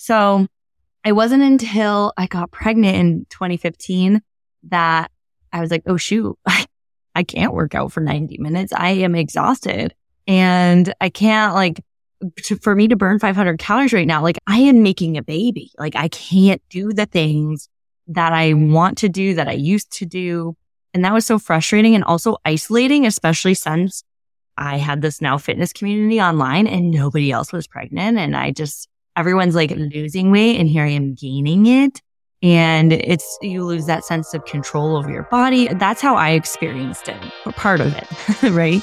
So it wasn't until I got pregnant in 2015 that I was like, oh, shoot, I, I can't work out for 90 minutes. I am exhausted and I can't like, to, for me to burn 500 calories right now, like I am making a baby. Like I can't do the things that I want to do that I used to do. And that was so frustrating and also isolating, especially since I had this now fitness community online and nobody else was pregnant. And I just, everyone's like mm-hmm. losing weight and here I am gaining it. And it's, you lose that sense of control over your body. That's how I experienced it, or part of it, right?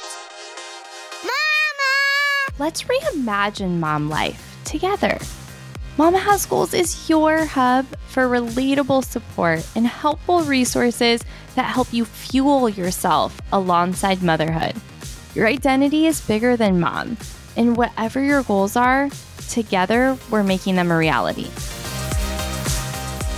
Mama! Let's reimagine mom life together. Mama Has Goals is your hub for relatable support and helpful resources that help you fuel yourself alongside motherhood. Your identity is bigger than mom, and whatever your goals are, together we're making them a reality.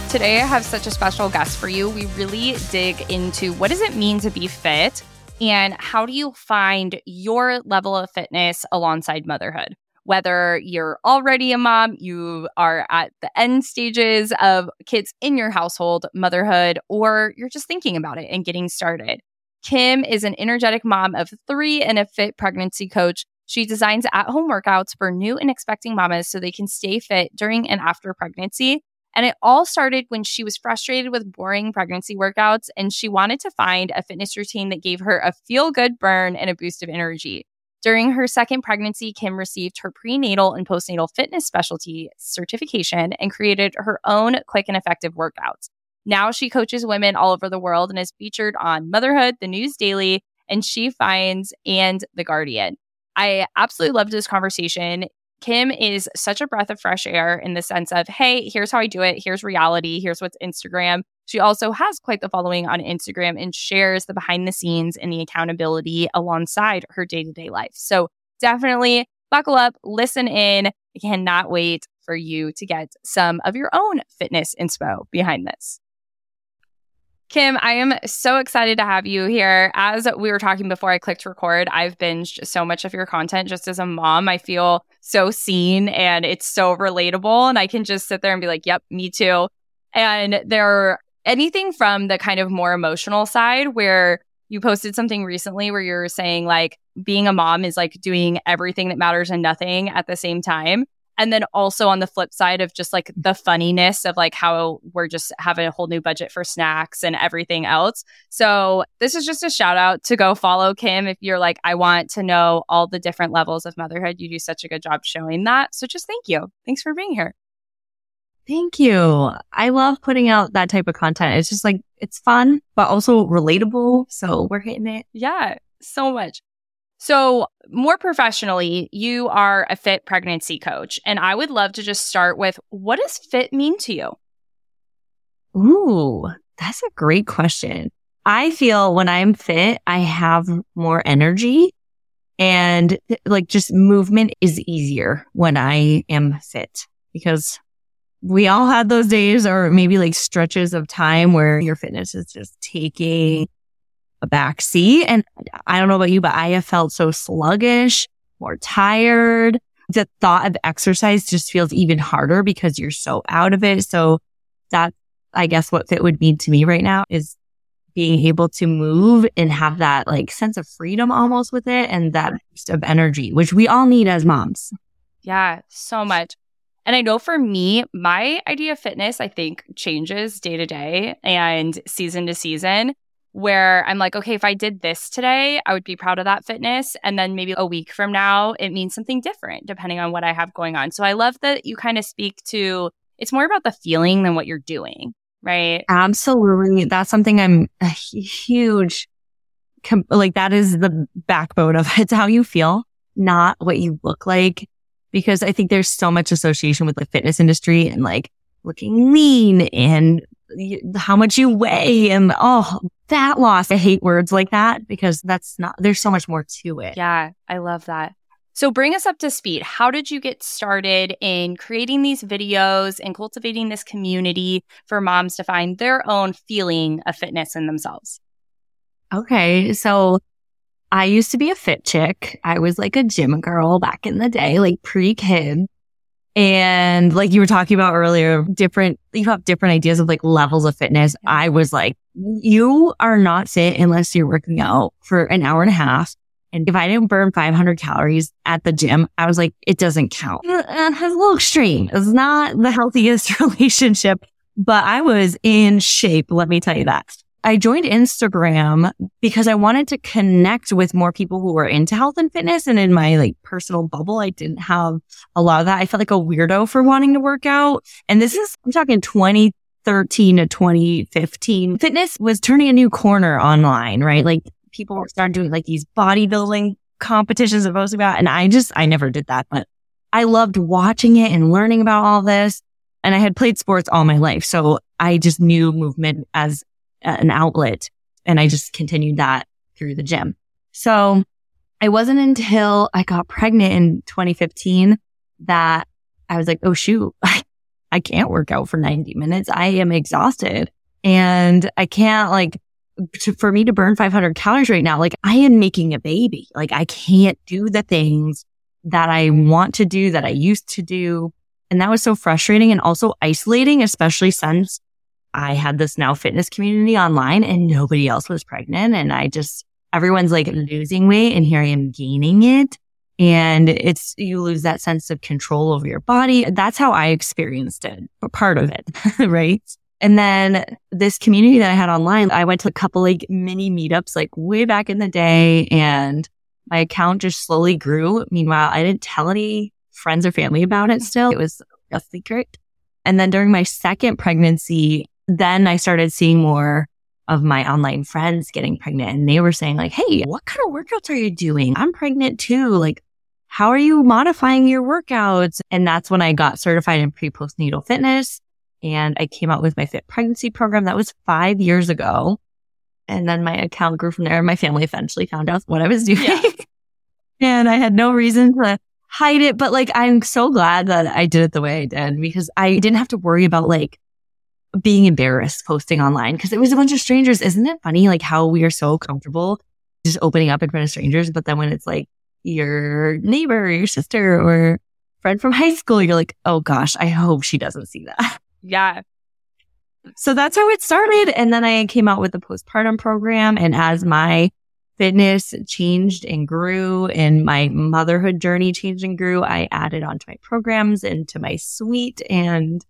Today, I have such a special guest for you. We really dig into what does it mean to be fit and how do you find your level of fitness alongside motherhood? whether you're already a mom, you are at the end stages of kids in your household, motherhood, or you're just thinking about it and getting started. Kim is an energetic mom of three and a fit pregnancy coach. She designs at home workouts for new and expecting mamas so they can stay fit during and after pregnancy. And it all started when she was frustrated with boring pregnancy workouts and she wanted to find a fitness routine that gave her a feel good burn and a boost of energy. During her second pregnancy, Kim received her prenatal and postnatal fitness specialty certification and created her own quick and effective workouts. Now she coaches women all over the world and is featured on Motherhood, The News Daily, and She Finds, and The Guardian. I absolutely loved this conversation. Kim is such a breath of fresh air in the sense of, hey, here's how I do it. Here's reality. Here's what's Instagram. She also has quite the following on Instagram and shares the behind the scenes and the accountability alongside her day to day life. So definitely buckle up, listen in. I cannot wait for you to get some of your own fitness inspo behind this. Kim, I am so excited to have you here. As we were talking before I clicked record, I've binged so much of your content just as a mom. I feel so seen and it's so relatable. And I can just sit there and be like, yep, me too. And there anything from the kind of more emotional side where you posted something recently where you're saying like being a mom is like doing everything that matters and nothing at the same time. And then also on the flip side of just like the funniness of like how we're just having a whole new budget for snacks and everything else. So this is just a shout out to go follow Kim if you're like, I want to know all the different levels of motherhood. You do such a good job showing that. So just thank you. Thanks for being here. Thank you. I love putting out that type of content. It's just like, it's fun, but also relatable. So we're hitting it. Yeah, so much. So, more professionally, you are a fit pregnancy coach. And I would love to just start with what does fit mean to you? Ooh, that's a great question. I feel when I'm fit, I have more energy and like just movement is easier when I am fit because we all had those days or maybe like stretches of time where your fitness is just taking a back seat. And I don't know about you, but I have felt so sluggish, more tired. The thought of exercise just feels even harder because you're so out of it. So that, I guess what fit would mean to me right now is being able to move and have that like sense of freedom almost with it and that boost of energy, which we all need as moms. Yeah, so much. And I know for me, my idea of fitness, I think, changes day to day and season to season. Where I'm like, okay, if I did this today, I would be proud of that fitness. And then maybe a week from now, it means something different depending on what I have going on. So I love that you kind of speak to it's more about the feeling than what you're doing, right? Absolutely. That's something I'm a huge, like, that is the backbone of it. It's how you feel, not what you look like because I think there's so much association with the fitness industry and like looking lean and how much you weigh and oh, fat loss. I hate words like that because that's not, there's so much more to it. Yeah, I love that. So bring us up to speed. How did you get started in creating these videos and cultivating this community for moms to find their own feeling of fitness in themselves? Okay. So I used to be a fit chick. I was like a gym girl back in the day, like pre kid. And like you were talking about earlier, different, you have different ideas of like levels of fitness. I was like, you are not fit unless you're working out for an hour and a half. And if I didn't burn 500 calories at the gym, I was like, it doesn't count. Uh, uh, it's a little extreme. It's not the healthiest relationship, but I was in shape. Let me tell you that. I joined Instagram because I wanted to connect with more people who were into health and fitness. And in my like personal bubble, I didn't have a lot of that. I felt like a weirdo for wanting to work out. And this is, I'm talking 2013 to 2015. Fitness was turning a new corner online, right? Like people were starting doing like these bodybuilding competitions and posting about. And I just, I never did that, but I loved watching it and learning about all this. And I had played sports all my life. So I just knew movement as an outlet. And I just continued that through the gym. So it wasn't until I got pregnant in 2015 that I was like, oh shoot, I can't work out for 90 minutes. I am exhausted and I can't like to, for me to burn 500 calories right now. Like I am making a baby. Like I can't do the things that I want to do that I used to do. And that was so frustrating and also isolating, especially since I had this now fitness community online and nobody else was pregnant. And I just, everyone's like losing weight and here I am gaining it. And it's, you lose that sense of control over your body. That's how I experienced it, part of it, right? And then this community that I had online, I went to a couple like mini meetups like way back in the day and my account just slowly grew. Meanwhile, I didn't tell any friends or family about it still. It was a secret. And then during my second pregnancy, then I started seeing more of my online friends getting pregnant and they were saying like, Hey, what kind of workouts are you doing? I'm pregnant too. Like, how are you modifying your workouts? And that's when I got certified in pre postnatal fitness and I came out with my fit pregnancy program. That was five years ago. And then my account grew from there. My family eventually found out what I was doing. Yeah. and I had no reason to hide it. But like, I'm so glad that I did it the way I did because I didn't have to worry about like being embarrassed posting online because it was a bunch of strangers. Isn't it funny? Like how we are so comfortable just opening up in front of strangers. But then when it's like your neighbor or your sister or friend from high school, you're like, oh gosh, I hope she doesn't see that. Yeah. So that's how it started. And then I came out with the postpartum program. And as my fitness changed and grew and my motherhood journey changed and grew, I added onto my programs into my suite and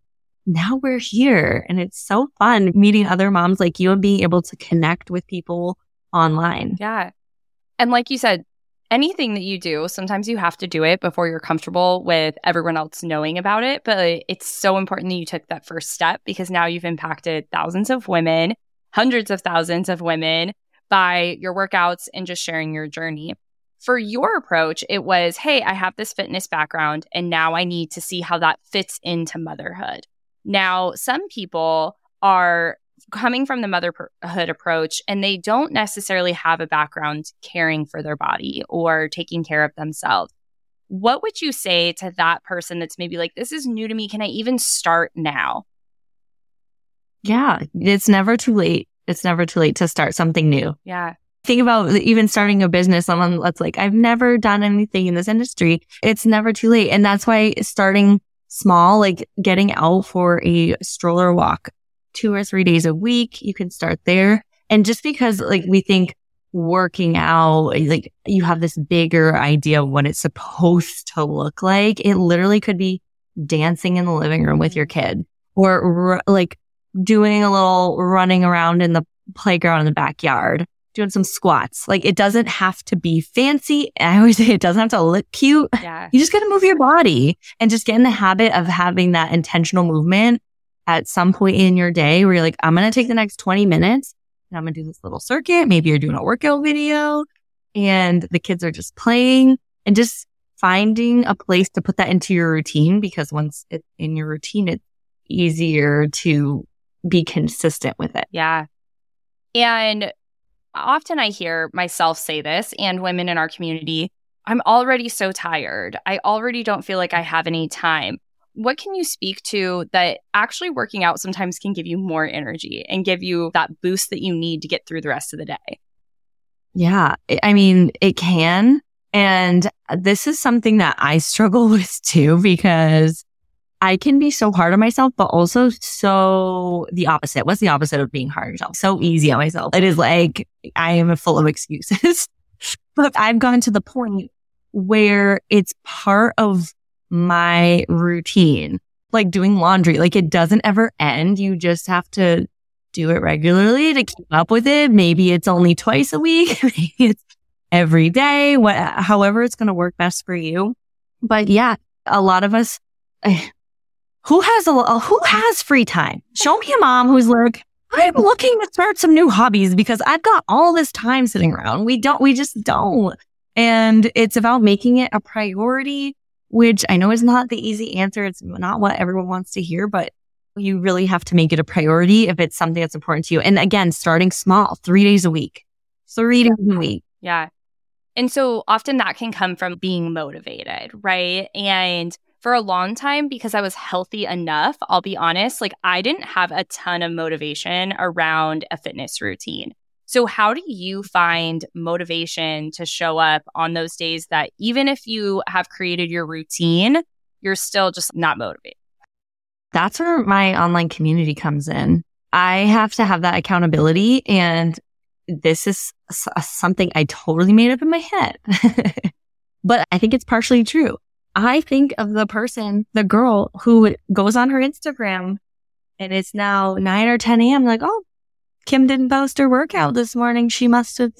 now we're here and it's so fun meeting other moms like you and being able to connect with people online. Yeah. And like you said, anything that you do, sometimes you have to do it before you're comfortable with everyone else knowing about it. But it's so important that you took that first step because now you've impacted thousands of women, hundreds of thousands of women by your workouts and just sharing your journey. For your approach, it was, hey, I have this fitness background and now I need to see how that fits into motherhood. Now, some people are coming from the motherhood approach and they don't necessarily have a background caring for their body or taking care of themselves. What would you say to that person that's maybe like, this is new to me? Can I even start now? Yeah, it's never too late. It's never too late to start something new. Yeah. Think about even starting a business. Someone that's like, I've never done anything in this industry. It's never too late. And that's why starting small, like getting out for a stroller walk two or three days a week, you can start there. And just because like we think working out, like you have this bigger idea of what it's supposed to look like, it literally could be dancing in the living room with your mm-hmm. kid or r- like doing a little running around in the playground in the backyard doing some squats. Like it doesn't have to be fancy. I always say it doesn't have to look cute. Yeah. You just got to move your body and just get in the habit of having that intentional movement at some point in your day where you're like, I'm going to take the next 20 minutes and I'm going to do this little circuit. Maybe you're doing a workout video and the kids are just playing and just finding a place to put that into your routine because once it's in your routine, it's easier to be consistent with it. Yeah. And often I hear myself say this and women in our community I'm already so tired. I already don't feel like I have any time. What can you speak to that actually working out sometimes can give you more energy and give you that boost that you need to get through the rest of the day? Yeah. I mean, it can. And this is something that I struggle with too, because I can be so hard on myself, but also so the opposite. What's the opposite of being hard on yourself? So easy on myself. It is like I am full of excuses. but I've gone to the point where it's part of my routine, like doing laundry. Like it doesn't ever end. You just have to do it regularly to keep up with it. Maybe it's only twice a week. Maybe it's every day, what, however it's going to work best for you. But yeah, a lot of us, who has a, uh, who has free time? Show me a mom who's like, I'm looking to start some new hobbies because I've got all this time sitting around. We don't, we just don't. And it's about making it a priority, which I know is not the easy answer. It's not what everyone wants to hear, but you really have to make it a priority if it's something that's important to you. And again, starting small, three days a week, three days a week. Yeah. And so often that can come from being motivated, right? And for a long time, because I was healthy enough, I'll be honest, like I didn't have a ton of motivation around a fitness routine. So, how do you find motivation to show up on those days that even if you have created your routine, you're still just not motivated? That's where my online community comes in. I have to have that accountability. And this is something I totally made up in my head. but I think it's partially true. I think of the person, the girl who goes on her Instagram and it's now 9 or 10 a.m. Like, oh, Kim didn't post her workout this morning. She must have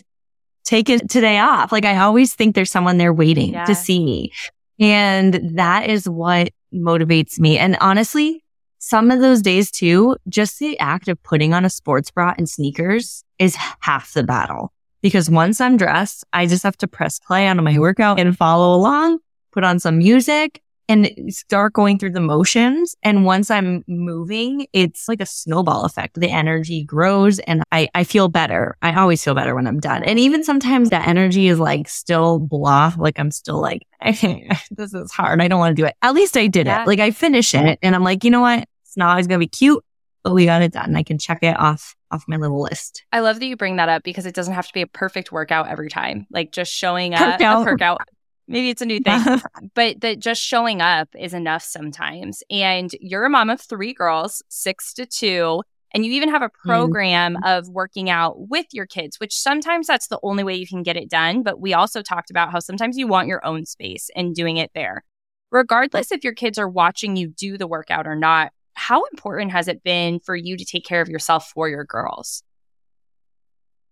taken today off. Like, I always think there's someone there waiting yeah. to see me. And that is what motivates me. And honestly, some of those days too, just the act of putting on a sports bra and sneakers is half the battle. Because once I'm dressed, I just have to press play on my workout and follow along, put on some music and start going through the motions. And once I'm moving, it's like a snowball effect. The energy grows and I, I feel better. I always feel better when I'm done. And even sometimes that energy is like still blah. Like I'm still like, this is hard. I don't want to do it. At least I did yeah. it. Like I finish it and I'm like, you know what? It's not always going to be cute, but we got it done. I can check it off off my little list. I love that you bring that up because it doesn't have to be a perfect workout every time. Like just showing up, a workout maybe it's a new thing, but that just showing up is enough sometimes. And you're a mom of three girls, six to two. And you even have a program mm. of working out with your kids, which sometimes that's the only way you can get it done. But we also talked about how sometimes you want your own space and doing it there. Regardless if your kids are watching you do the workout or not, how important has it been for you to take care of yourself for your girls?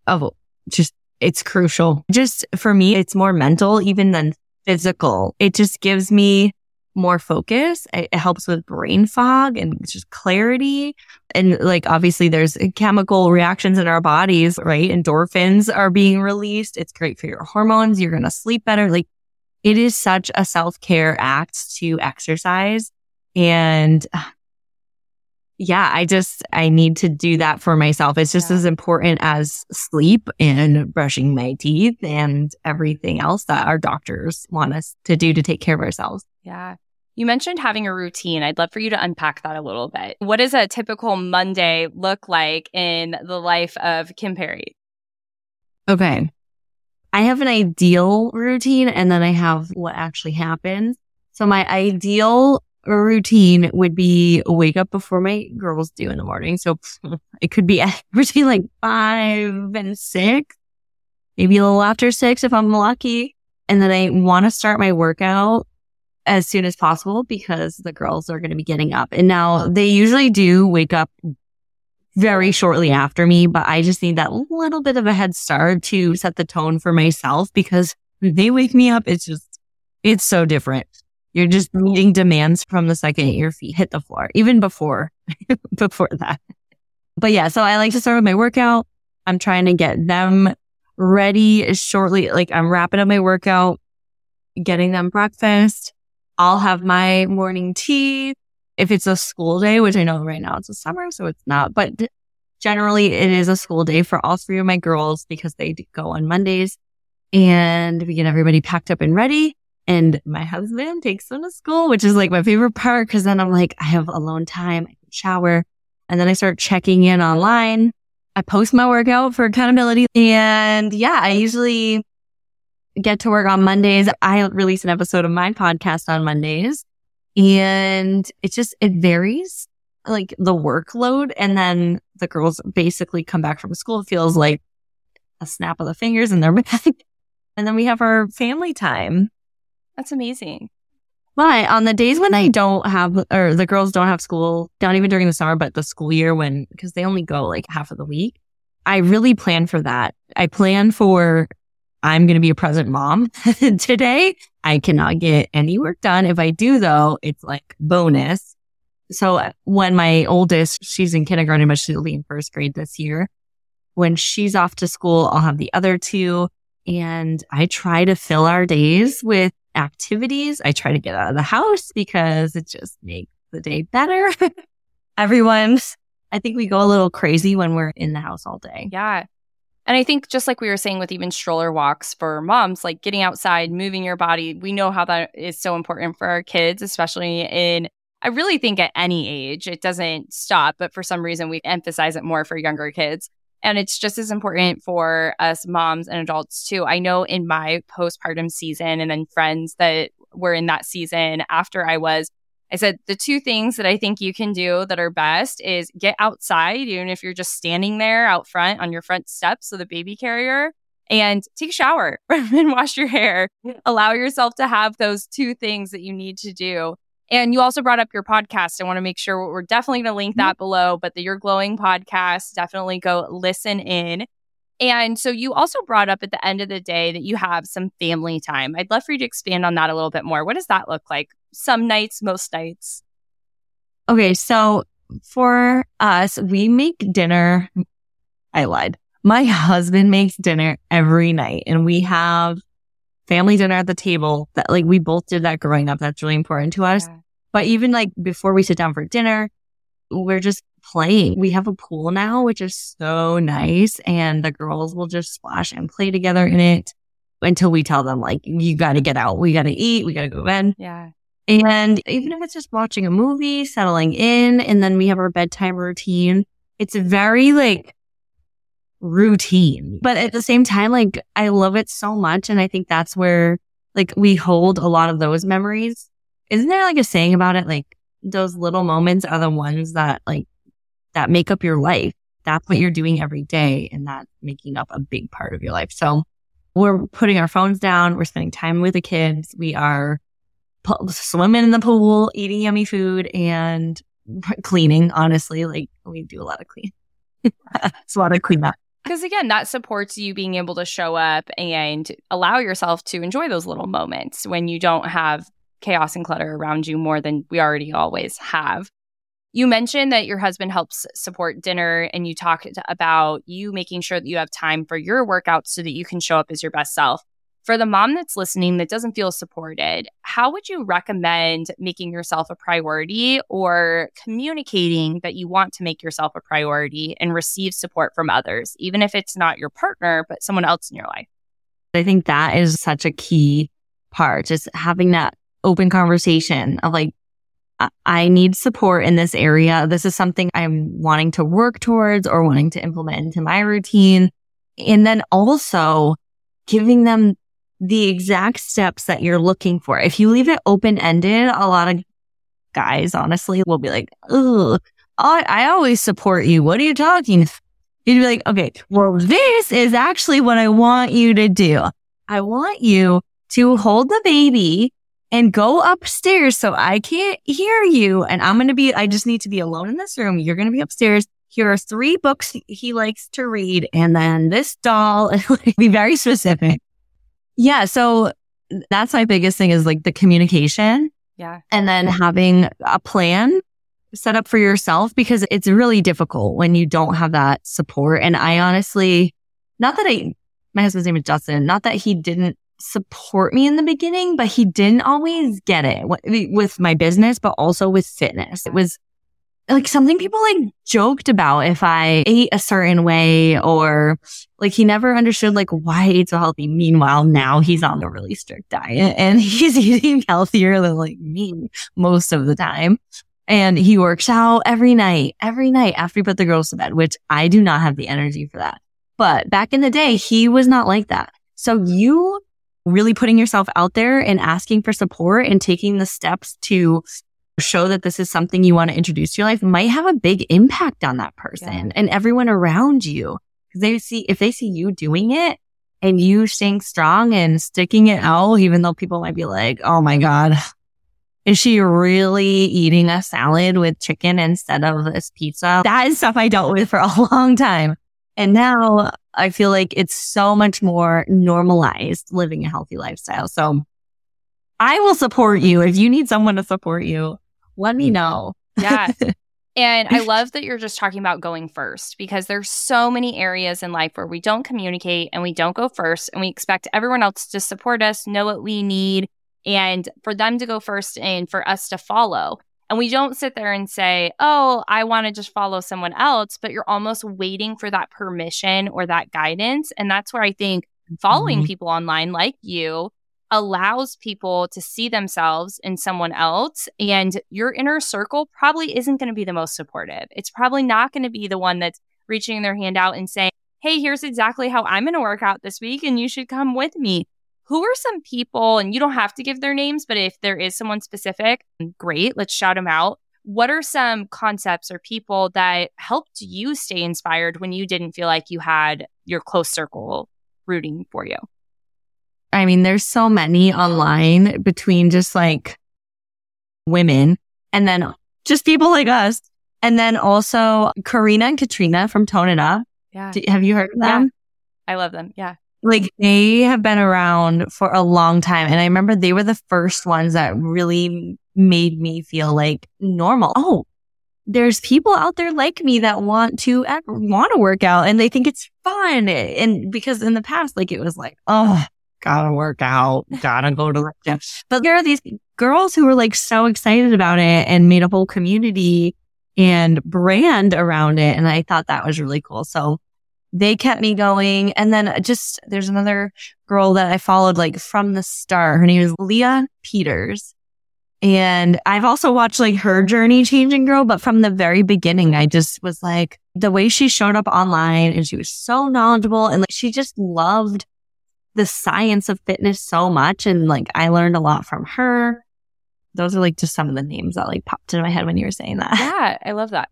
Oh, just it's crucial. Just for me, it's more mental even than physical. It just gives me more focus. It helps with brain fog and just clarity. And like, obviously there's chemical reactions in our bodies, right? Endorphins are being released. It's great for your hormones. You're going to sleep better. Like it is such a self care act to exercise. And ah, yeah, I just, I need to do that for myself. It's just yeah. as important as sleep and brushing my teeth and everything else that our doctors want us to do to take care of ourselves. Yeah. You mentioned having a routine. I'd love for you to unpack that a little bit. What does a typical Monday look like in the life of Kim Perry? Okay. I have an ideal routine and then I have what actually happens. So my ideal routine would be wake up before my girls do in the morning. So it could be between like five and six, maybe a little after six if I'm lucky. And then I want to start my workout as soon as possible because the girls are going to be getting up. And now they usually do wake up very shortly after me, but I just need that little bit of a head start to set the tone for myself because they wake me up. It's just, it's so different. You're just meeting demands from the second your feet hit the floor, even before, before that. But yeah, so I like to start with my workout. I'm trying to get them ready shortly. Like I'm wrapping up my workout, getting them breakfast. I'll have my morning tea. If it's a school day, which I know right now it's a summer, so it's not, but generally it is a school day for all three of my girls because they go on Mondays and we get everybody packed up and ready. And my husband takes them to school, which is like my favorite part because then I'm like, I have alone time, I can shower. And then I start checking in online. I post my workout for accountability. And yeah, I usually get to work on Mondays. I release an episode of my podcast on Mondays. And it just, it varies like the workload. And then the girls basically come back from school. It feels like a snap of the fingers and they're back. and then we have our family time. That's amazing. But on the days when I don't have, or the girls don't have school, not even during the summer, but the school year when, because they only go like half of the week, I really plan for that. I plan for, I'm going to be a present mom today. I cannot get any work done. If I do though, it's like bonus. So uh, when my oldest, she's in kindergarten, but she'll be in first grade this year. When she's off to school, I'll have the other two. And I try to fill our days with activities. I try to get out of the house because it just makes the day better. Everyone's, I think we go a little crazy when we're in the house all day. Yeah. And I think just like we were saying with even stroller walks for moms, like getting outside, moving your body, we know how that is so important for our kids, especially in I really think at any age, it doesn't stop, but for some reason we emphasize it more for younger kids. And it's just as important for us moms and adults too. I know in my postpartum season and then friends that were in that season after I was, I said the two things that I think you can do that are best is get outside, even if you're just standing there out front on your front steps of the baby carrier and take a shower and wash your hair. Allow yourself to have those two things that you need to do and you also brought up your podcast. I want to make sure we're definitely going to link that mm-hmm. below, but the Your Glowing podcast, definitely go listen in. And so you also brought up at the end of the day that you have some family time. I'd love for you to expand on that a little bit more. What does that look like? Some nights, most nights. Okay. So for us, we make dinner. I lied. My husband makes dinner every night and we have family dinner at the table that like we both did that growing up. That's really important to us. Yeah. But even like before we sit down for dinner, we're just playing. We have a pool now, which is so nice. And the girls will just splash and play together in it until we tell them like, you got to get out. We got to eat. We got to go to bed. Yeah. And even if it's just watching a movie, settling in, and then we have our bedtime routine, it's very like routine. But at the same time, like I love it so much. And I think that's where like we hold a lot of those memories. Isn't there like a saying about it? Like those little moments are the ones that like that make up your life. That's what you're doing every day and that's making up a big part of your life. So we're putting our phones down. We're spending time with the kids. We are swimming in the pool, eating yummy food and cleaning. Honestly, like we do a lot of clean. it's a lot of cleanup. Because again, that supports you being able to show up and allow yourself to enjoy those little moments when you don't have chaos and clutter around you more than we already always have. You mentioned that your husband helps support dinner, and you talked about you making sure that you have time for your workouts so that you can show up as your best self. For the mom that's listening that doesn't feel supported, how would you recommend making yourself a priority or communicating that you want to make yourself a priority and receive support from others, even if it's not your partner, but someone else in your life? I think that is such a key part, just having that open conversation of like, I need support in this area. This is something I'm wanting to work towards or wanting to implement into my routine. And then also giving them the exact steps that you're looking for. If you leave it open ended, a lot of guys, honestly, will be like, Ugh, I, I always support you. What are you talking? You'd be like, okay, well, this is actually what I want you to do. I want you to hold the baby and go upstairs so I can't hear you. And I'm going to be, I just need to be alone in this room. You're going to be upstairs. Here are three books he likes to read. And then this doll, be very specific. Yeah. So that's my biggest thing is like the communication. Yeah. And then having a plan set up for yourself because it's really difficult when you don't have that support. And I honestly, not that I, my husband's name is Justin, not that he didn't support me in the beginning, but he didn't always get it with my business, but also with fitness. It was like something people like joked about if I ate a certain way or like he never understood like why I ate so healthy. Meanwhile, now he's on a really strict diet and he's eating healthier than like me most of the time. And he works out every night, every night after he put the girls to bed, which I do not have the energy for that. But back in the day, he was not like that. So you really putting yourself out there and asking for support and taking the steps to show that this is something you want to introduce to your life might have a big impact on that person yeah. and everyone around you. Because they see, if they see you doing it and you staying strong and sticking it out, even though people might be like, Oh my God, is she really eating a salad with chicken instead of this pizza? That is stuff I dealt with for a long time. And now I feel like it's so much more normalized living a healthy lifestyle. So I will support you. If you need someone to support you, let me know. Yeah. And I love that you're just talking about going first because there's so many areas in life where we don't communicate and we don't go first and we expect everyone else to support us, know what we need, and for them to go first and for us to follow. And we don't sit there and say, oh, I want to just follow someone else, but you're almost waiting for that permission or that guidance. And that's where I think following mm-hmm. people online like you allows people to see themselves in someone else. And your inner circle probably isn't going to be the most supportive. It's probably not going to be the one that's reaching their hand out and saying, Hey, here's exactly how I'm going to work out this week, and you should come with me who are some people, and you don't have to give their names, but if there is someone specific, great, let's shout them out. What are some concepts or people that helped you stay inspired when you didn't feel like you had your close circle rooting for you? I mean, there's so many online between just like women and then just people like us. And then also Karina and Katrina from Tone It Up. Yeah. Have you heard of them? Yeah. I love them. Yeah. Like they have been around for a long time. And I remember they were the first ones that really made me feel like normal. Oh, there's people out there like me that want to want to work out and they think it's fun. And because in the past, like it was like, oh, gotta work out, gotta go to the gym. But there are these girls who were like so excited about it and made a whole community and brand around it. And I thought that was really cool. So they kept me going. And then just there's another girl that I followed like from the start. Her name is Leah Peters. And I've also watched like her journey changing girl, but from the very beginning, I just was like the way she showed up online and she was so knowledgeable and like she just loved the science of fitness so much. And like I learned a lot from her. Those are like just some of the names that like popped into my head when you were saying that. Yeah, I love that.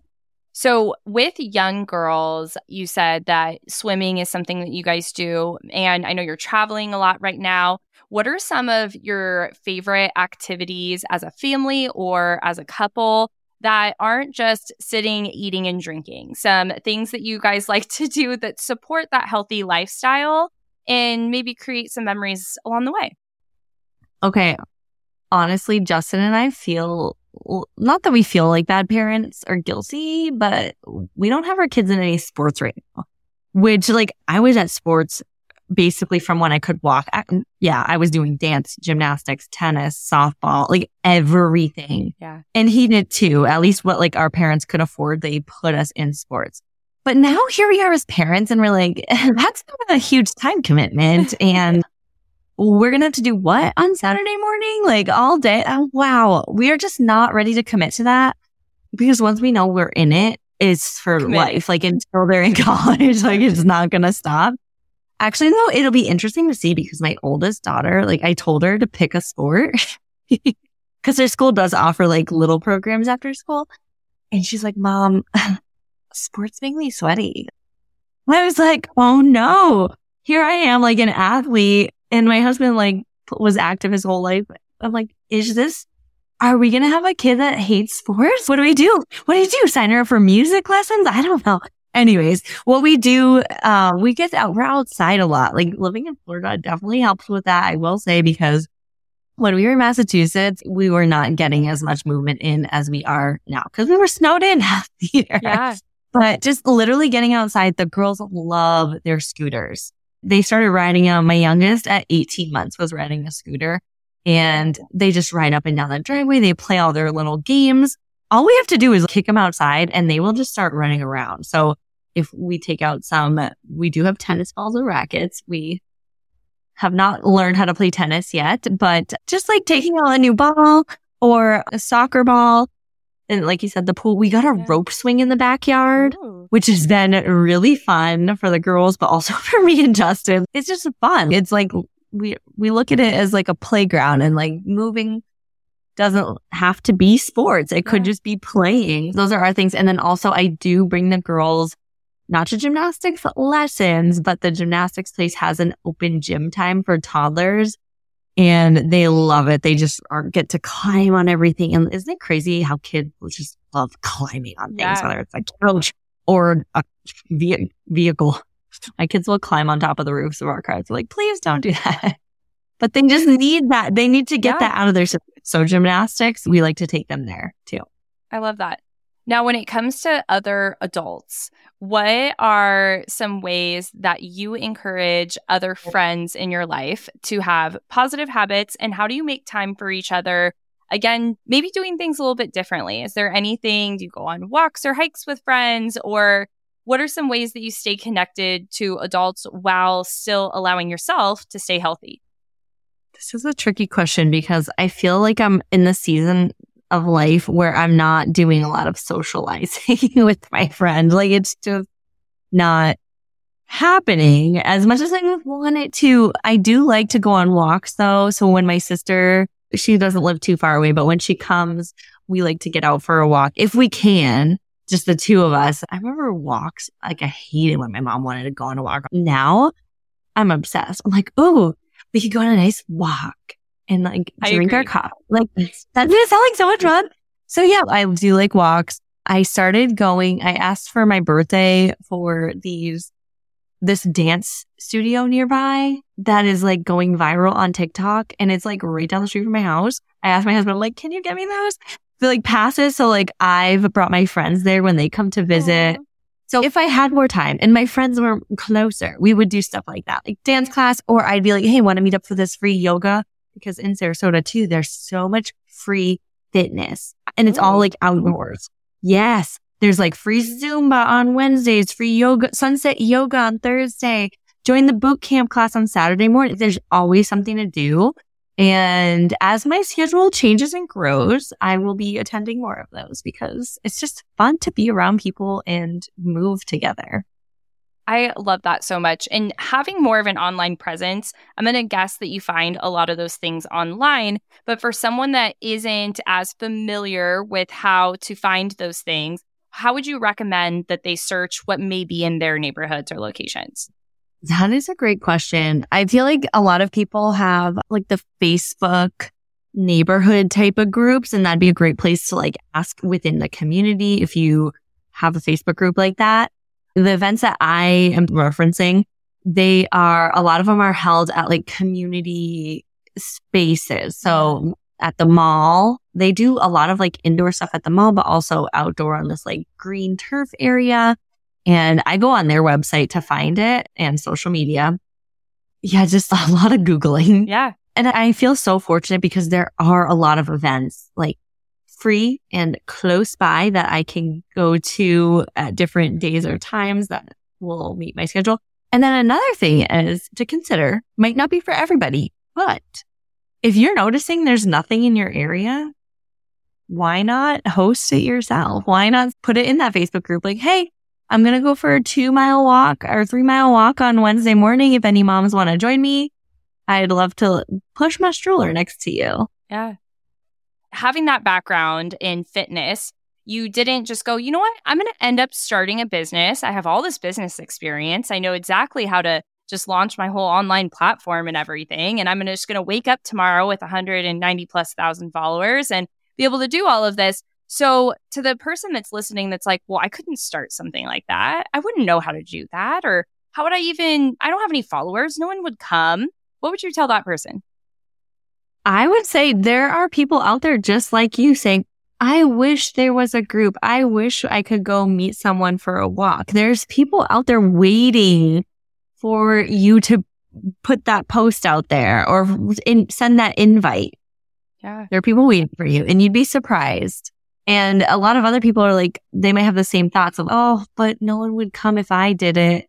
So, with young girls, you said that swimming is something that you guys do. And I know you're traveling a lot right now. What are some of your favorite activities as a family or as a couple that aren't just sitting, eating, and drinking? Some things that you guys like to do that support that healthy lifestyle and maybe create some memories along the way. Okay. Honestly, Justin and I feel not that we feel like bad parents or guilty, but we don't have our kids in any sports right now. Which, like, I was at sports basically from when I could walk. I, yeah, I was doing dance, gymnastics, tennis, softball, like everything. Yeah. And he did too. At least what like our parents could afford, they put us in sports. But now here we are as parents and we're like, that's a huge time commitment. And we're going to have to do what on Saturday morning? Like all day. Oh, wow. We are just not ready to commit to that because once we know we're in it, it's for commit. life. Like until they're in college, like it's not going to stop. Actually, though, it'll be interesting to see because my oldest daughter, like I told her to pick a sport because their school does offer like little programs after school. And she's like, mom, sports make me sweaty. I was like, oh no, here I am like an athlete and my husband like was active his whole life. I'm like, is this, are we going to have a kid that hates sports? What do we do? What do you do? Sign her up for music lessons? I don't know. Anyways, what we do, uh, we get out, we're outside a lot. Like living in Florida definitely helps with that. I will say because when we were in Massachusetts, we were not getting as much movement in as we are now because we were snowed in half the year. Yeah. But just literally getting outside, the girls love their scooters they started riding them. My youngest at 18 months was riding a scooter and they just ride up and down the driveway. They play all their little games. All we have to do is kick them outside and they will just start running around. So if we take out some, we do have tennis balls and rackets. We have not learned how to play tennis yet, but just like taking out a new ball or a soccer ball and like you said, the pool, we got a yeah. rope swing in the backyard, Ooh. which has been really fun for the girls, but also for me and Justin. It's just fun. It's like we, we look at it as like a playground and like moving doesn't have to be sports. It could just be playing. Those are our things. And then also I do bring the girls not to gymnastics lessons, but the gymnastics place has an open gym time for toddlers and they love it. They just are, get to climb on everything. And isn't it crazy how kids just love climbing on things, yeah. whether it's a couch or a ve- vehicle? My kids will climb on top of the roofs of our cars. Like, please don't do that. But they just need that. They need to get yeah. that out of their system. So gymnastics, we like to take them there too. I love that. Now, when it comes to other adults, what are some ways that you encourage other friends in your life to have positive habits and how do you make time for each other? Again, maybe doing things a little bit differently. Is there anything, do you go on walks or hikes with friends? Or what are some ways that you stay connected to adults while still allowing yourself to stay healthy? This is a tricky question because I feel like I'm in the season of life where I'm not doing a lot of socializing with my friends. Like it's just not happening as much as I want it to. I do like to go on walks though. So when my sister, she doesn't live too far away, but when she comes, we like to get out for a walk if we can. Just the two of us. I remember walks. Like I hated when my mom wanted to go on a walk. Now I'm obsessed. I'm like, oh, we could go on a nice walk and like I drink agree. our coffee. Like that does sound like so much fun. So yeah, I do like walks. I started going, I asked for my birthday for these, this dance studio nearby that is like going viral on TikTok and it's like right down the street from my house. I asked my husband, like, can you get me those? The like passes. So like I've brought my friends there when they come to visit. Aww. So if I had more time and my friends were closer, we would do stuff like that, like dance class, or I'd be like, Hey, want to meet up for this free yoga? Because in Sarasota too, there's so much free fitness and it's all oh. like outdoors. Yes. There's like free Zumba on Wednesdays, free yoga, sunset yoga on Thursday. Join the boot camp class on Saturday morning. There's always something to do. And as my schedule changes and grows, I will be attending more of those because it's just fun to be around people and move together. I love that so much. And having more of an online presence, I'm going to guess that you find a lot of those things online. But for someone that isn't as familiar with how to find those things, how would you recommend that they search what may be in their neighborhoods or locations? That is a great question. I feel like a lot of people have like the Facebook neighborhood type of groups, and that'd be a great place to like ask within the community if you have a Facebook group like that. The events that I am referencing, they are, a lot of them are held at like community spaces. So at the mall, they do a lot of like indoor stuff at the mall, but also outdoor on this like green turf area. And I go on their website to find it and social media. Yeah, just a lot of Googling. Yeah. And I feel so fortunate because there are a lot of events like free and close by that I can go to at different days or times that will meet my schedule. And then another thing is to consider might not be for everybody, but if you're noticing there's nothing in your area, why not host it yourself? Why not put it in that Facebook group? Like, Hey, I'm going to go for a two mile walk or three mile walk on Wednesday morning. If any moms want to join me, I'd love to push my stroller next to you. Yeah having that background in fitness, you didn't just go, you know what? I'm going to end up starting a business. I have all this business experience. I know exactly how to just launch my whole online platform and everything. And I'm just going to wake up tomorrow with 190 plus thousand followers and be able to do all of this. So, to the person that's listening, that's like, well, I couldn't start something like that. I wouldn't know how to do that. Or how would I even, I don't have any followers. No one would come. What would you tell that person? I would say there are people out there just like you saying, I wish there was a group. I wish I could go meet someone for a walk. There's people out there waiting for you to put that post out there or in, send that invite. Yeah. There are people waiting for you and you'd be surprised. And a lot of other people are like, they might have the same thoughts of, oh, but no one would come if I did it.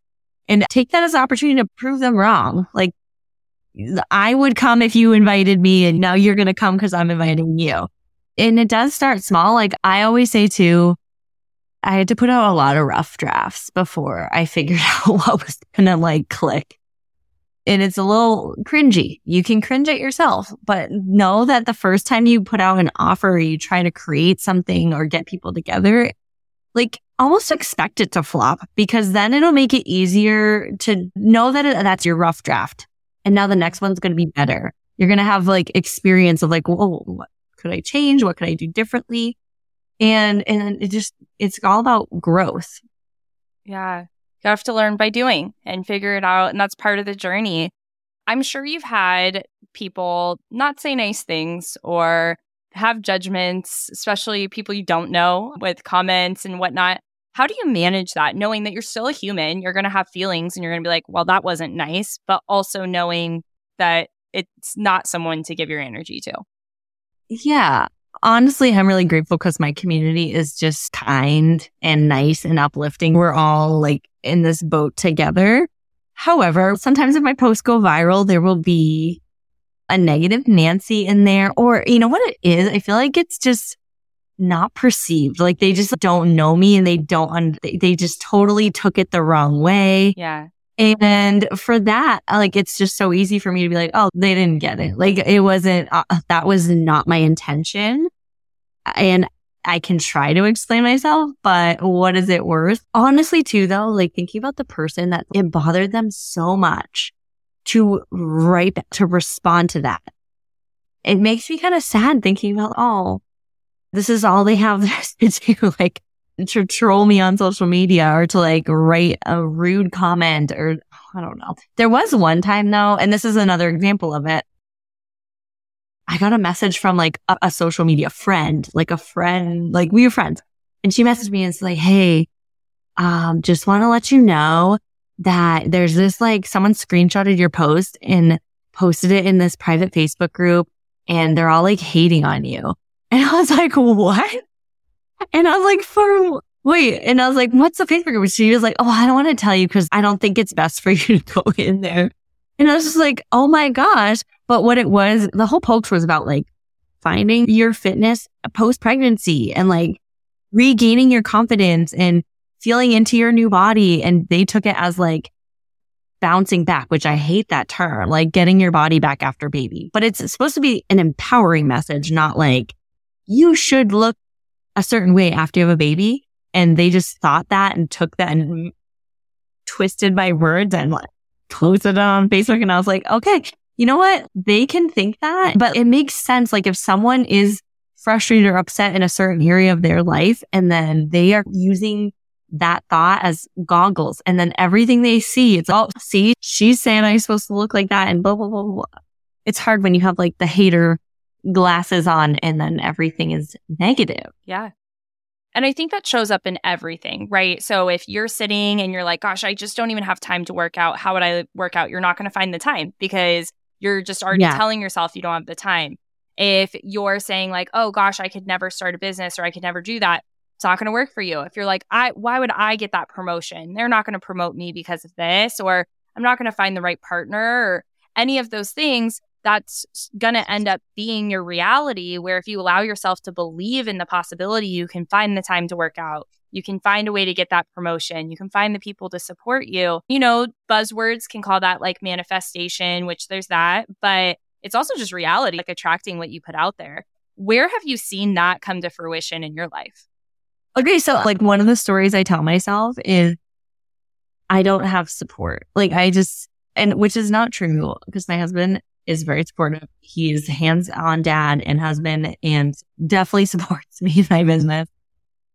And take that as an opportunity to prove them wrong. Like I would come if you invited me and now you're going to come because I'm inviting you. And it does start small. Like I always say too, I had to put out a lot of rough drafts before I figured out what was going to like click. and it's a little cringy. You can cringe at yourself, but know that the first time you put out an offer, or you try to create something or get people together, like almost expect it to flop because then it'll make it easier to know that that's your rough draft. And now the next one's going to be better. You're going to have like experience of like, whoa, what could I change? What could I do differently? And, and it just, it's all about growth. Yeah. You have to learn by doing and figure it out. And that's part of the journey. I'm sure you've had people not say nice things or have judgments, especially people you don't know with comments and whatnot. How do you manage that knowing that you're still a human? You're going to have feelings and you're going to be like, well, that wasn't nice, but also knowing that it's not someone to give your energy to. Yeah. Honestly, I'm really grateful because my community is just kind and nice and uplifting. We're all like in this boat together. However, sometimes if my posts go viral, there will be a negative Nancy in there, or you know what it is? I feel like it's just not perceived. Like they just don't know me and they don't, un- they just totally took it the wrong way. Yeah. And for that, like, it's just so easy for me to be like, oh, they didn't get it. Like, it wasn't, uh, that was not my intention. And I can try to explain myself, but what is it worth? Honestly, too, though, like thinking about the person that it bothered them so much to write, to respond to that. It makes me kind of sad thinking about, oh, this is all they have to do. Like, to troll me on social media or to like write a rude comment or I don't know. There was one time though, and this is another example of it. I got a message from like a, a social media friend, like a friend, like we were friends. And she messaged me and it's like, Hey, um, just want to let you know that there's this like someone screenshotted your post and posted it in this private Facebook group and they're all like hating on you. And I was like, what? And I was like, for wait. And I was like, what's the Facebook group? She was like, oh, I don't want to tell you because I don't think it's best for you to go in there. And I was just like, oh my gosh. But what it was, the whole post was about like finding your fitness post pregnancy and like regaining your confidence and feeling into your new body. And they took it as like bouncing back, which I hate that term, like getting your body back after baby. But it's supposed to be an empowering message, not like you should look a certain way after you have a baby. And they just thought that and took that and twisted my words and like posted it on Facebook. And I was like, okay, you know what? They can think that, but it makes sense. Like if someone is frustrated or upset in a certain area of their life and then they are using that thought as goggles and then everything they see, it's all, see, she's saying I'm supposed to look like that and blah, blah, blah, blah. It's hard when you have like the hater glasses on and then everything is negative. Yeah. And I think that shows up in everything, right? So if you're sitting and you're like, gosh, I just don't even have time to work out, how would I work out? You're not going to find the time because you're just already yeah. telling yourself you don't have the time. If you're saying like, oh gosh, I could never start a business or I could never do that, it's not going to work for you. If you're like, I why would I get that promotion? They're not going to promote me because of this or I'm not going to find the right partner or any of those things that's going to end up being your reality. Where if you allow yourself to believe in the possibility, you can find the time to work out. You can find a way to get that promotion. You can find the people to support you. You know, buzzwords can call that like manifestation, which there's that, but it's also just reality, like attracting what you put out there. Where have you seen that come to fruition in your life? Okay. So, like, one of the stories I tell myself is I don't have support. Like, I just, and which is not true because my husband is very supportive. He's hands on dad and husband and definitely supports me in my business.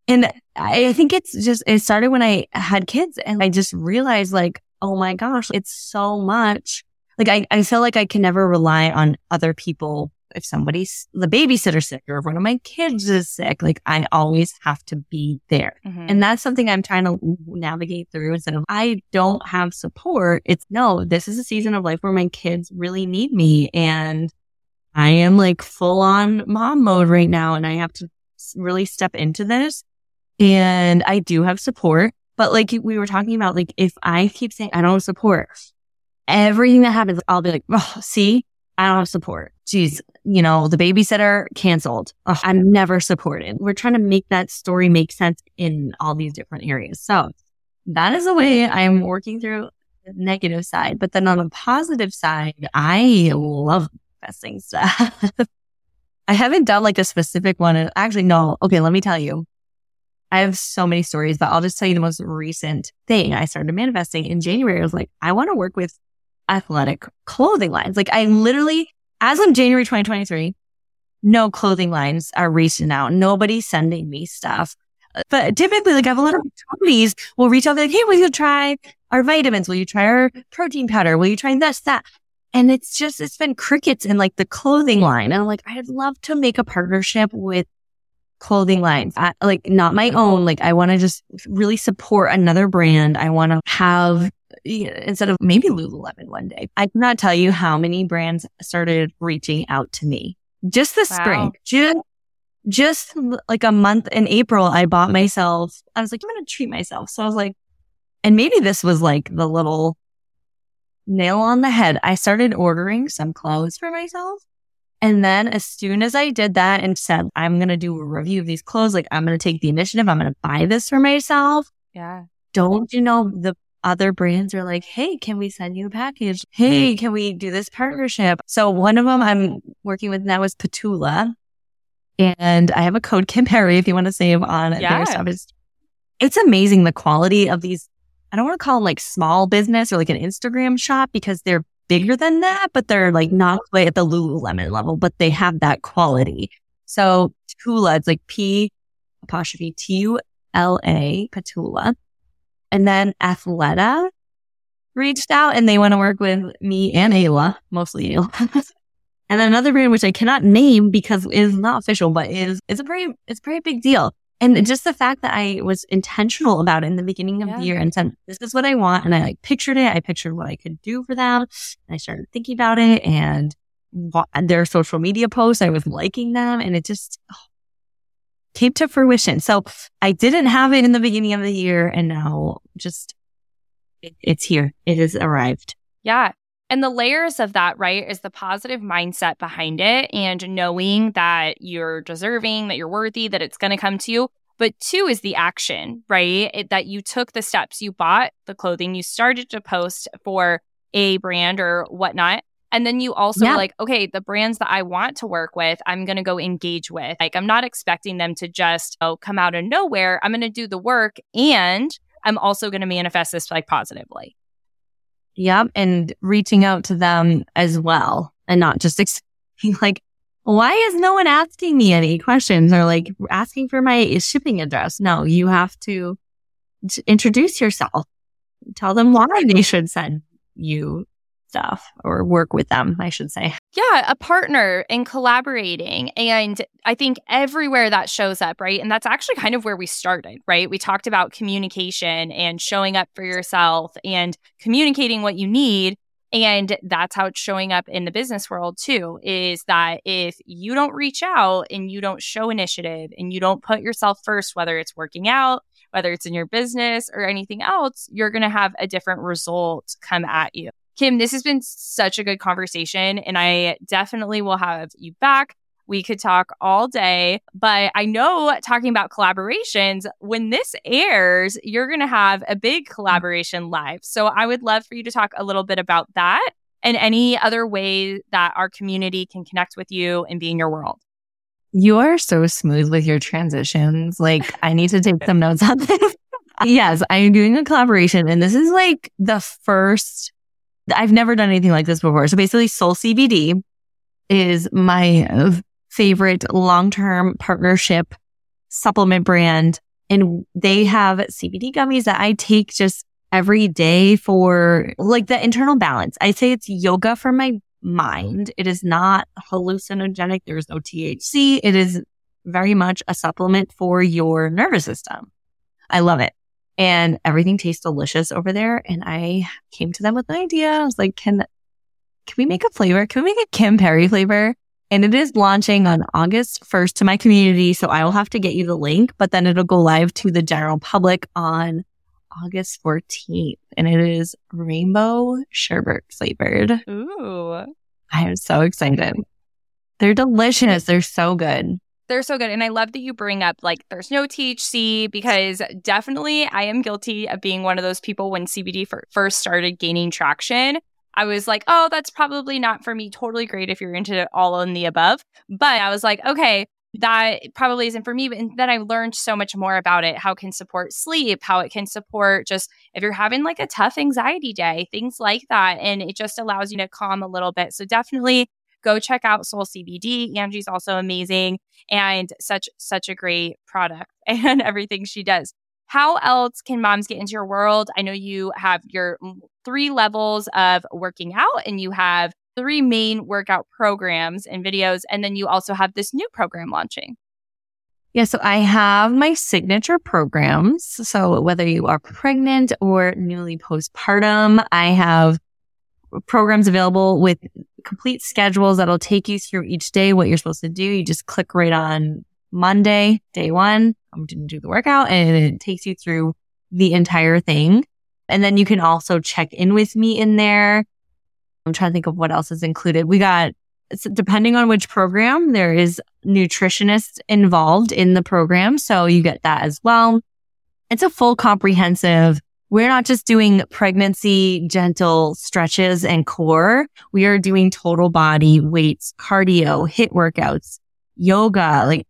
And I think it's just, it started when I had kids and I just realized like, oh my gosh, it's so much. Like I, I feel like I can never rely on other people if somebody's the babysitter's sick or if one of my kids is sick, like I always have to be there. Mm-hmm. And that's something I'm trying to navigate through instead of I don't have support. It's no, this is a season of life where my kids really need me. And I am like full on mom mode right now. And I have to really step into this. And I do have support. But like we were talking about, like if I keep saying I don't have support, everything that happens, I'll be like, oh, see, I don't have support. Geez, you know, the babysitter canceled. Ugh, I'm never supported. We're trying to make that story make sense in all these different areas. So that is the way I'm working through the negative side. But then on the positive side, I love manifesting stuff. I haven't done like a specific one. Actually, no. Okay, let me tell you. I have so many stories, but I'll just tell you the most recent thing. I started manifesting in January. I was like, I want to work with athletic clothing lines. Like I literally, as of January 2023, no clothing lines are reaching out. Nobody's sending me stuff. But typically, like I have a lot of companies will reach out, like, Hey, will you try our vitamins? Will you try our protein powder? Will you try this, that? And it's just, it's been crickets in like the clothing line. And I'm like, I'd love to make a partnership with clothing lines, I, like not my own. Like I want to just really support another brand. I want to have instead of maybe Lululemon one day. I cannot tell you how many brands started reaching out to me just this wow. spring. Just, just like a month in April, I bought myself, I was like, I'm going to treat myself. So I was like, and maybe this was like the little nail on the head. I started ordering some clothes for myself and then as soon as I did that and said, I'm going to do a review of these clothes, like I'm going to take the initiative. I'm going to buy this for myself. Yeah. Don't you know the other brands are like, Hey, can we send you a package? Hmm. Hey, can we do this partnership? So one of them I'm working with now is P'tula. And I have a code Kim Perry if you want to save on their stuff. It's, it's amazing the quality of these. I don't want to call them like small business or like an Instagram shop because they're bigger than that, but they're like not quite at the Lululemon level, but they have that quality. So Tula, it's like P apostrophe T U L A, P'tula. And then Athleta reached out and they want to work with me and Ayla, mostly Ayla. and another brand, which I cannot name because it is not official, but is, it's a pretty, it's a pretty big deal. And just the fact that I was intentional about it in the beginning of yeah. the year and said, this is what I want. And I like pictured it. I pictured what I could do for them. And I started thinking about it and their social media posts, I was liking them and it just oh, came to fruition. So I didn't have it in the beginning of the year and now just it, it's here. It has arrived. Yeah. And the layers of that, right, is the positive mindset behind it and knowing that you're deserving, that you're worthy, that it's going to come to you. But two is the action, right? It, that you took the steps, you bought the clothing, you started to post for a brand or whatnot. And then you also yeah. like, okay, the brands that I want to work with, I'm going to go engage with. Like, I'm not expecting them to just oh, come out of nowhere. I'm going to do the work and I'm also going to manifest this like positively. Yep. And reaching out to them as well and not just expecting like, why is no one asking me any questions or like asking for my shipping address? No, you have to introduce yourself. Tell them why they should send you stuff or work with them, I should say. Yeah, a partner and collaborating. And I think everywhere that shows up, right? And that's actually kind of where we started, right? We talked about communication and showing up for yourself and communicating what you need. And that's how it's showing up in the business world too is that if you don't reach out and you don't show initiative and you don't put yourself first, whether it's working out, whether it's in your business or anything else, you're going to have a different result come at you. Kim, this has been such a good conversation, and I definitely will have you back. We could talk all day, but I know talking about collaborations, when this airs, you're going to have a big collaboration live. So I would love for you to talk a little bit about that and any other way that our community can connect with you and be in your world. You are so smooth with your transitions. Like, I need to take some notes on this. yes, I'm doing a collaboration, and this is like the first I've never done anything like this before. So basically Soul CBD is my favorite long-term partnership supplement brand. And they have CBD gummies that I take just every day for like the internal balance. I say it's yoga for my mind. It is not hallucinogenic. There's no THC. It is very much a supplement for your nervous system. I love it and everything tastes delicious over there. And I came to them with an idea. I was like, can, can we make a flavor? Can we make a Kim Perry flavor? And it is launching on August 1st to my community. So I will have to get you the link, but then it'll go live to the general public on August 14th. And it is rainbow sherbet flavored. Ooh. I am so excited. They're delicious. They're so good. They're so good. And I love that you bring up like there's no THC because definitely I am guilty of being one of those people when CBD first started gaining traction. I was like, oh, that's probably not for me. Totally great if you're into all in the above. But I was like, okay, that probably isn't for me. But then I learned so much more about it, how it can support sleep, how it can support just if you're having like a tough anxiety day, things like that. And it just allows you to calm a little bit. So definitely go check out Soul CBD. Angie's also amazing and such such a great product and everything she does. How else can moms get into your world? I know you have your mm, three levels of working out and you have three main workout programs and videos and then you also have this new program launching. Yeah, so I have my signature programs. So whether you are pregnant or newly postpartum, I have programs available with complete schedules that'll take you through each day what you're supposed to do. You just click right on Monday, day one. I'm going to do the workout and it takes you through the entire thing. And then you can also check in with me in there. I'm trying to think of what else is included. We got, depending on which program, there is nutritionists involved in the program. So you get that as well. It's a full comprehensive we're not just doing pregnancy gentle stretches and core. We are doing total body weights, cardio, HIIT workouts, yoga, like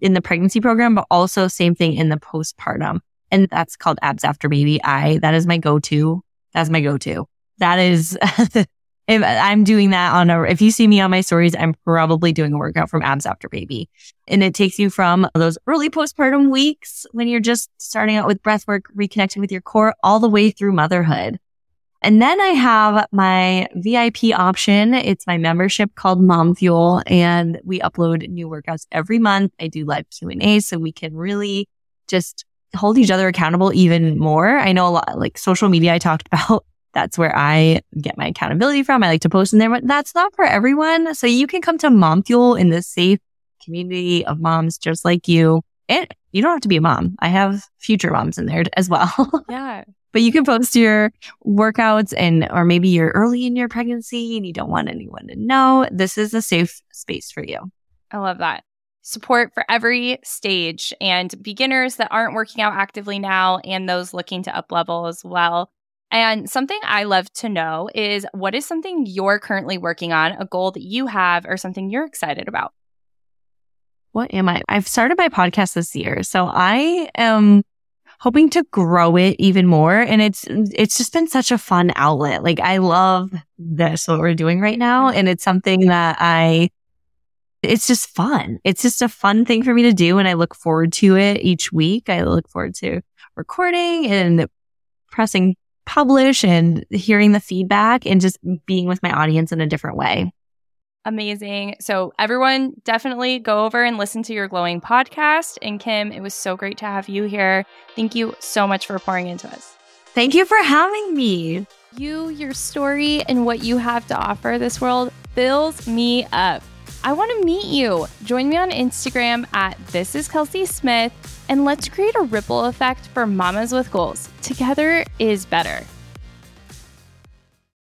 in the pregnancy program, but also same thing in the postpartum. And that's called abs after baby. I, that is my go-to. That's my go-to. That is if I'm doing that on a, if you see me on my stories, I'm probably doing a workout from abs after baby. And it takes you from those early postpartum weeks when you're just starting out with breath work, reconnecting with your core all the way through motherhood. And then I have my VIP option. It's my membership called Mom Fuel and we upload new workouts every month. I do live Q and A so we can really just hold each other accountable even more. I know a lot like social media I talked about that's where I get my accountability from. I like to post in there, but that's not for everyone. So you can come to Mom Fuel in this safe community of moms just like you. And you don't have to be a mom. I have future moms in there as well. Yeah. but you can post your workouts and, or maybe you're early in your pregnancy and you don't want anyone to know. This is a safe space for you. I love that support for every stage and beginners that aren't working out actively now and those looking to up level as well. And something I love to know is what is something you're currently working on, a goal that you have, or something you're excited about? What am I? I've started my podcast this year. So I am hoping to grow it even more. And it's, it's just been such a fun outlet. Like I love this, what we're doing right now. And it's something that I, it's just fun. It's just a fun thing for me to do. And I look forward to it each week. I look forward to recording and pressing publish and hearing the feedback and just being with my audience in a different way. Amazing. So, everyone, definitely go over and listen to your glowing podcast. And Kim, it was so great to have you here. Thank you so much for pouring into us. Thank you for having me. You, your story, and what you have to offer this world fills me up. I want to meet you. Join me on Instagram at This is Kelsey Smith and let's create a ripple effect for mamas with goals. Together is better.